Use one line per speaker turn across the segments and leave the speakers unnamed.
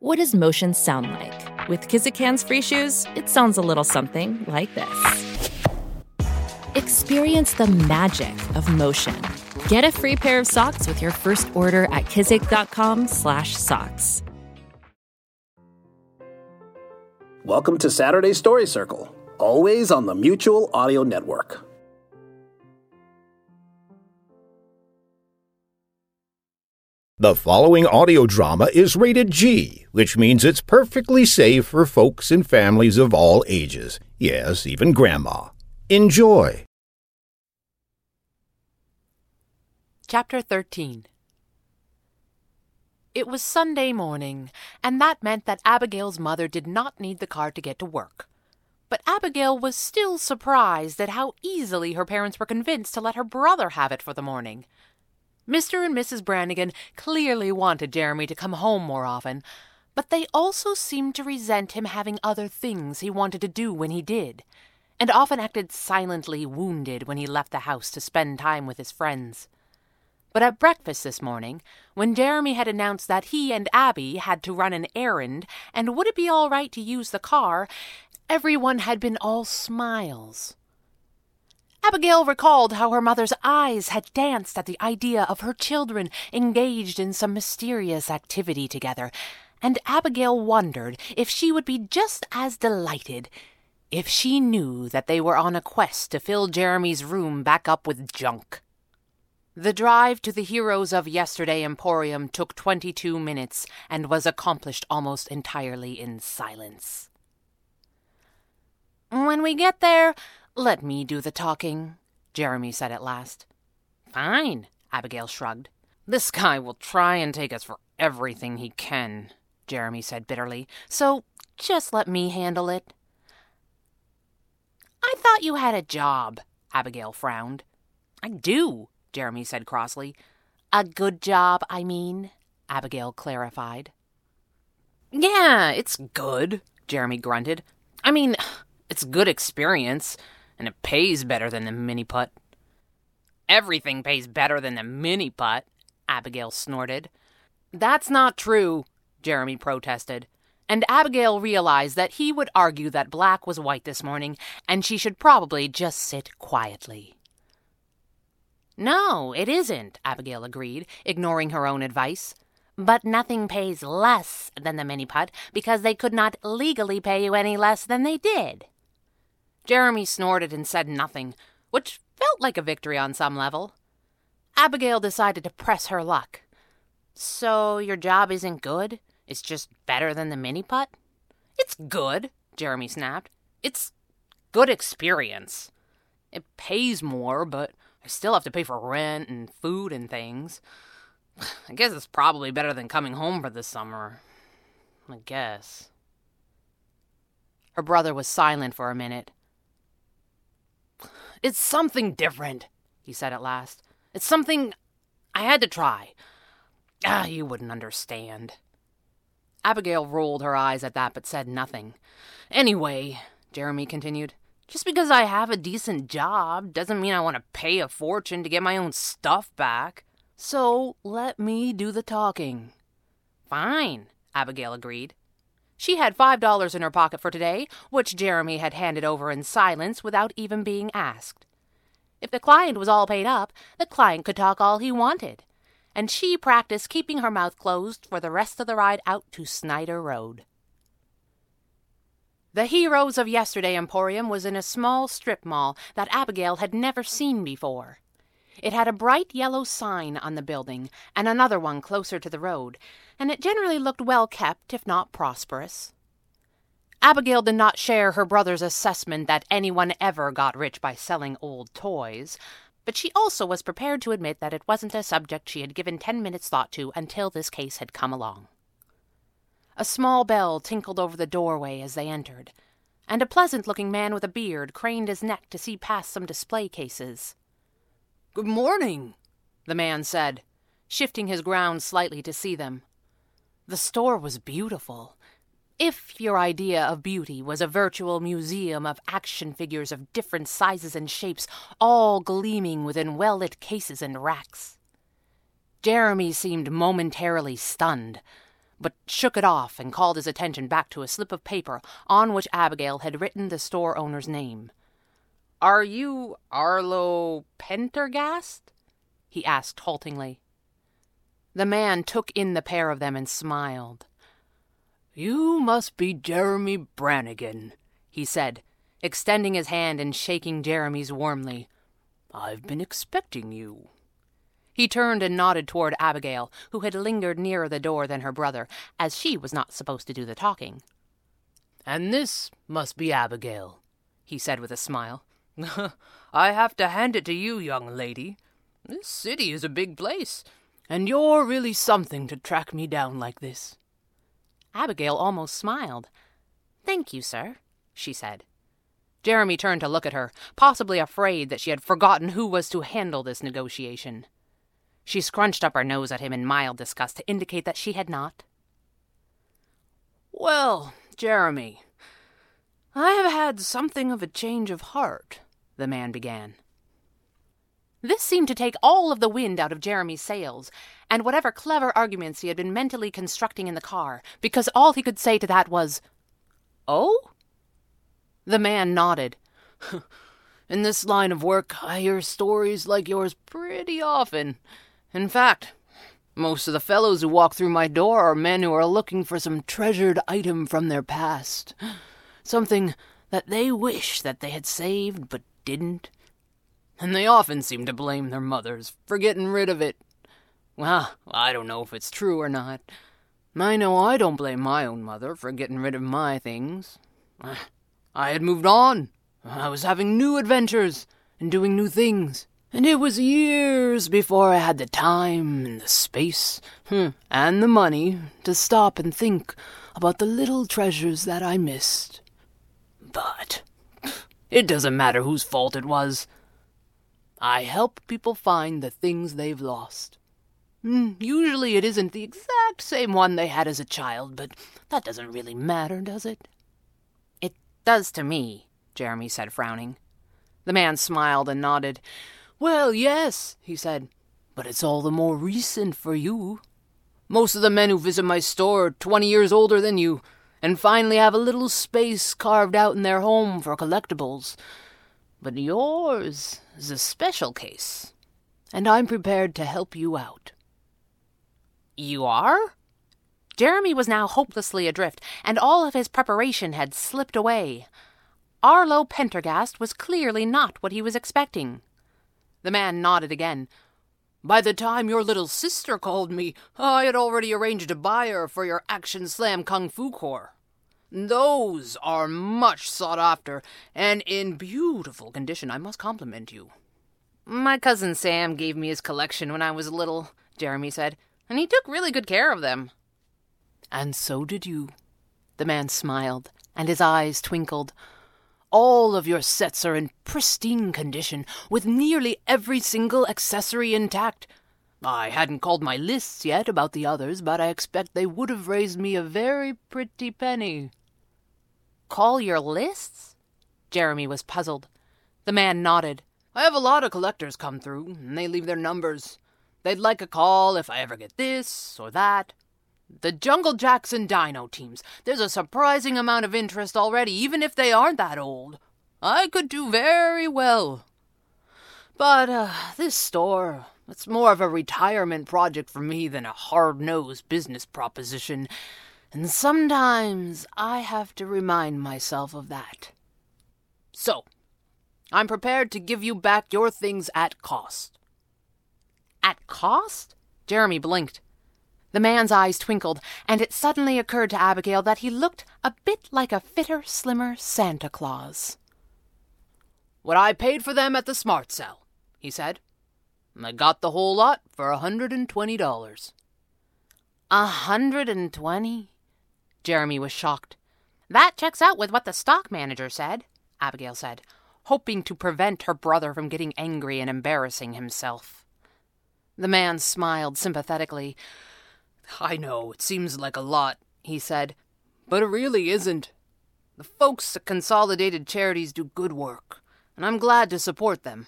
What does motion sound like? With Kizik hands free shoes, it sounds a little something like this. Experience the magic of motion. Get a free pair of socks with your first order at kizik.com/socks.
Welcome to Saturday Story Circle, always on the Mutual Audio Network.
The following audio drama is rated G, which means it's perfectly safe for folks and families of all ages. Yes, even grandma. Enjoy.
Chapter 13 It was Sunday morning, and that meant that Abigail's mother did not need the car to get to work. But Abigail was still surprised at how easily her parents were convinced to let her brother have it for the morning. Mr. and Mrs. Brannigan clearly wanted Jeremy to come home more often, but they also seemed to resent him having other things he wanted to do when he did, and often acted silently wounded when he left the house to spend time with his friends. But at breakfast this morning, when Jeremy had announced that he and Abby had to run an errand and would it be all right to use the car, everyone had been all smiles. Abigail recalled how her mother's eyes had danced at the idea of her children engaged in some mysterious activity together, and Abigail wondered if she would be just as delighted if she knew that they were on a quest to fill Jeremy's room back up with junk. The drive to the Heroes of Yesterday Emporium took twenty two minutes and was accomplished almost entirely in silence. When we get there, let me do the talking, Jeremy said at last. Fine, Abigail shrugged. This guy will try and take us for everything he can, Jeremy said bitterly, so just let me handle it. I thought you had a job, Abigail frowned. I do, Jeremy said crossly. A good job, I mean, Abigail clarified. Yeah, it's good, Jeremy grunted. I mean, it's good experience and it pays better than the mini putt. Everything pays better than the mini putt, Abigail snorted. That's not true, Jeremy protested. And Abigail realized that he would argue that black was white this morning, and she should probably just sit quietly. No, it isn't, Abigail agreed, ignoring her own advice. But nothing pays less than the mini putt because they could not legally pay you any less than they did. Jeremy snorted and said nothing, which felt like a victory on some level. Abigail decided to press her luck. So your job isn't good? It's just better than the mini putt? It's good, Jeremy snapped. It's good experience. It pays more, but I still have to pay for rent and food and things. I guess it's probably better than coming home for the summer. I guess. Her brother was silent for a minute. It's something different, he said at last. It's something I had to try. Ah, you wouldn't understand. Abigail rolled her eyes at that but said nothing. Anyway, Jeremy continued, just because I have a decent job doesn't mean I want to pay a fortune to get my own stuff back. So let me do the talking. Fine, Abigail agreed. She had five dollars in her pocket for today, which Jeremy had handed over in silence without even being asked. If the client was all paid up, the client could talk all he wanted, and she practiced keeping her mouth closed for the rest of the ride out to Snyder Road. The Heroes of Yesterday Emporium was in a small strip mall that Abigail had never seen before. It had a bright yellow sign on the building and another one closer to the road, and it generally looked well kept, if not prosperous. Abigail did not share her brother's assessment that anyone ever got rich by selling old toys, but she also was prepared to admit that it wasn't a subject she had given ten minutes' thought to until this case had come along. A small bell tinkled over the doorway as they entered, and a pleasant looking man with a beard craned his neck to see past some display cases. Good morning, the man said, shifting his ground slightly to see them. The store was beautiful. If your idea of beauty was a virtual museum of action figures of different sizes and shapes, all gleaming within well lit cases and racks. Jeremy seemed momentarily stunned, but shook it off and called his attention back to a slip of paper on which Abigail had written the store owner's name. Are you Arlo Pendergast? he asked haltingly. The man took in the pair of them and smiled. You must be Jeremy Brannigan, he said, extending his hand and shaking Jeremy's warmly. I've been expecting you. He turned and nodded toward Abigail, who had lingered nearer the door than her brother, as she was not supposed to do the talking. And this must be Abigail, he said with a smile. I have to hand it to you, young lady. This city is a big place, and you're really something to track me down like this. Abigail almost smiled. Thank you, sir, she said. Jeremy turned to look at her, possibly afraid that she had forgotten who was to handle this negotiation. She scrunched up her nose at him in mild disgust to indicate that she had not. Well, Jeremy, I have had something of a change of heart, the man began. This seemed to take all of the wind out of Jeremy's sails, and whatever clever arguments he had been mentally constructing in the car, because all he could say to that was, Oh? The man nodded. in this line of work, I hear stories like yours pretty often. In fact, most of the fellows who walk through my door are men who are looking for some treasured item from their past. Something that they wish that they had saved but didn't. And they often seem to blame their mothers for getting rid of it. Well, I don't know if it's true or not. I know I don't blame my own mother for getting rid of my things. I had moved on. I was having new adventures and doing new things. And it was years before I had the time and the space hmm, and the money to stop and think about the little treasures that I missed. It doesn't matter whose fault it was. I help people find the things they've lost. Hmm, usually it isn't the exact same one they had as a child, but that doesn't really matter, does it? It does to me, Jeremy said, frowning. The man smiled and nodded. Well, yes, he said, but it's all the more recent for you. Most of the men who visit my store are twenty years older than you, and finally have a little space carved out in their home for collectibles. But yours is a special case, and I'm prepared to help you out. You are? Jeremy was now hopelessly adrift, and all of his preparation had slipped away. Arlo Pendergast was clearly not what he was expecting. The man nodded again. By the time your little sister called me, I had already arranged a buyer for your Action Slam Kung Fu Corps. Those are much sought after, and in beautiful condition, I must compliment you. My cousin Sam gave me his collection when I was little, Jeremy said, and he took really good care of them. And so did you. The man smiled, and his eyes twinkled. All of your sets are in pristine condition, with nearly every single accessory intact. I hadn't called my lists yet about the others, but I expect they would have raised me a very pretty penny. Call your lists? Jeremy was puzzled. The man nodded. I have a lot of collectors come through, and they leave their numbers. They'd like a call if I ever get this or that. The Jungle Jackson Dino teams. There's a surprising amount of interest already, even if they aren't that old. I could do very well. But uh, this store, it's more of a retirement project for me than a hard nosed business proposition. And sometimes I have to remind myself of that. So, I'm prepared to give you back your things at cost. At cost? Jeremy blinked. The man's eyes twinkled, and it suddenly occurred to Abigail that he looked a bit like a fitter, slimmer Santa Claus. What I paid for them at the Smart Cell, he said. I got the whole lot for a hundred and twenty dollars. A hundred and twenty? Jeremy was shocked. That checks out with what the stock manager said, Abigail said, hoping to prevent her brother from getting angry and embarrassing himself. The man smiled sympathetically. I know, it seems like a lot, he said, but it really isn't. The folks at Consolidated Charities do good work, and I'm glad to support them.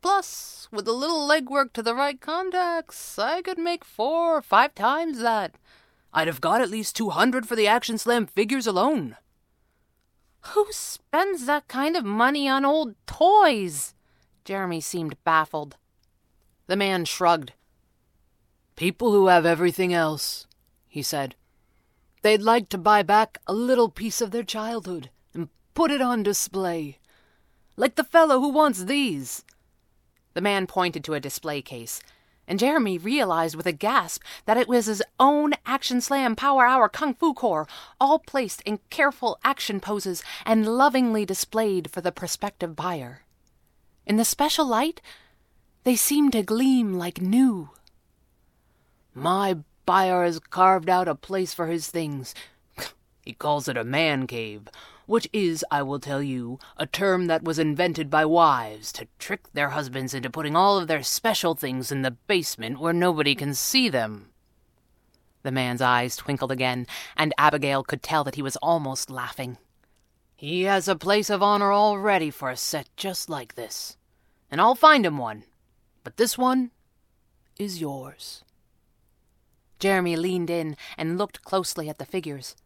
Plus, with a little legwork to the right contacts, I could make four or five times that.
I'd have got at least 200 for the Action Slam figures alone.
Who spends that kind of money on old toys? Jeremy seemed baffled.
The man shrugged. People who have everything else, he said. They'd like to buy back a little piece of their childhood and put it on display. Like the fellow who wants these.
The man pointed to a display case, and Jeremy realized with a gasp that it was his own Action Slam Power Hour Kung Fu Corps, all placed in careful action poses and lovingly displayed for the prospective buyer. In the special light, they seemed to gleam like new.
My buyer has carved out a place for his things. He calls it a man cave, which is, I will tell you, a term that was invented by wives to trick their husbands into putting all of their special things in the basement where nobody can see them.
The man's eyes twinkled again, and Abigail could tell that he was almost laughing.
He has a place of honor already for a set just like this, and I'll find him one. But this one is yours.
Jeremy leaned in and looked closely at the figures.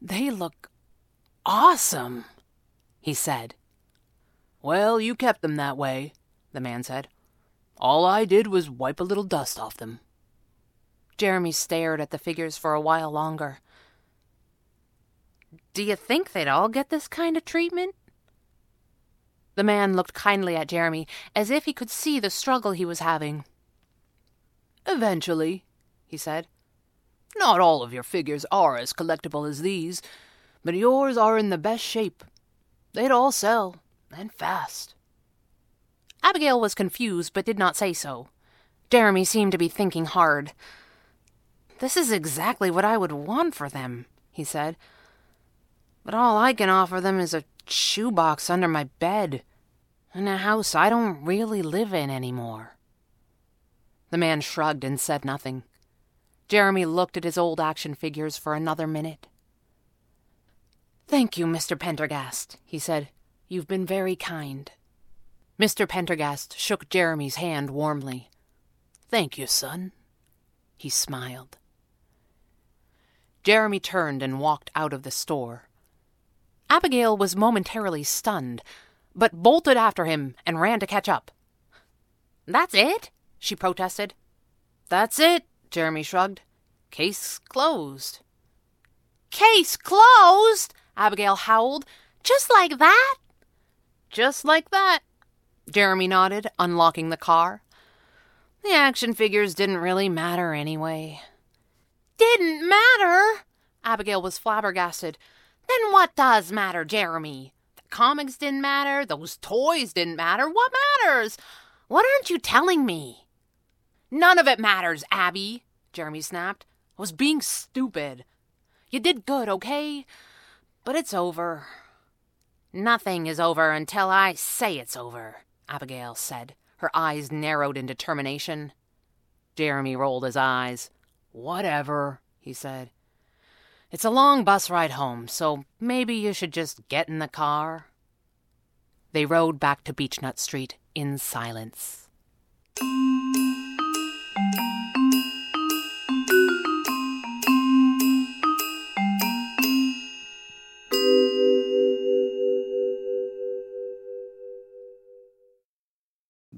They look awesome, he said.
Well, you kept them that way, the man said. All I did was wipe a little dust off them.
Jeremy stared at the figures for a while longer. Do you think they'd all get this kind of treatment? The man looked kindly at Jeremy, as if he could see the struggle he was having.
Eventually, he said. Not all of your figures are as collectible as these, but yours are in the best shape. They'd all sell, and fast.
Abigail was confused, but did not say so. Jeremy seemed to be thinking hard. This is exactly what I would want for them, he said. But all I can offer them is a shoebox under my bed, in a house I don't really live in anymore. The man shrugged and said nothing. Jeremy looked at his old action figures for another minute. Thank you, Mr. Pendergast, he said. You've been very kind. Mr. Pendergast shook Jeremy's hand warmly.
Thank you, son.
He smiled. Jeremy turned and walked out of the store. Abigail was momentarily stunned, but bolted after him and ran to catch up. That's it? she protested.
That's it, Jeremy shrugged. Case closed.
Case closed? Abigail howled. Just like that?
Just like that, Jeremy nodded, unlocking the car. The action figures didn't really matter anyway.
Didn't matter? Abigail was flabbergasted. Then what does matter, Jeremy? The comics didn't matter, those toys didn't matter. What matters? What aren't you telling me? None of it matters, Abby, Jeremy snapped. I was being stupid. You did good, okay? But it's over. Nothing is over until I say it's over, Abigail said, her eyes narrowed in determination.
Jeremy rolled his eyes. Whatever, he said. It's a long bus ride home, so maybe you should just get in the car.
They rode back to Beechnut Street in silence.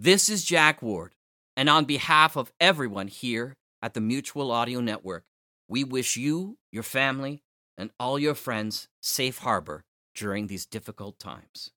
This is Jack Ward, and on behalf of everyone here at the Mutual Audio Network, we wish you, your family, and all your friends safe harbor during these difficult times.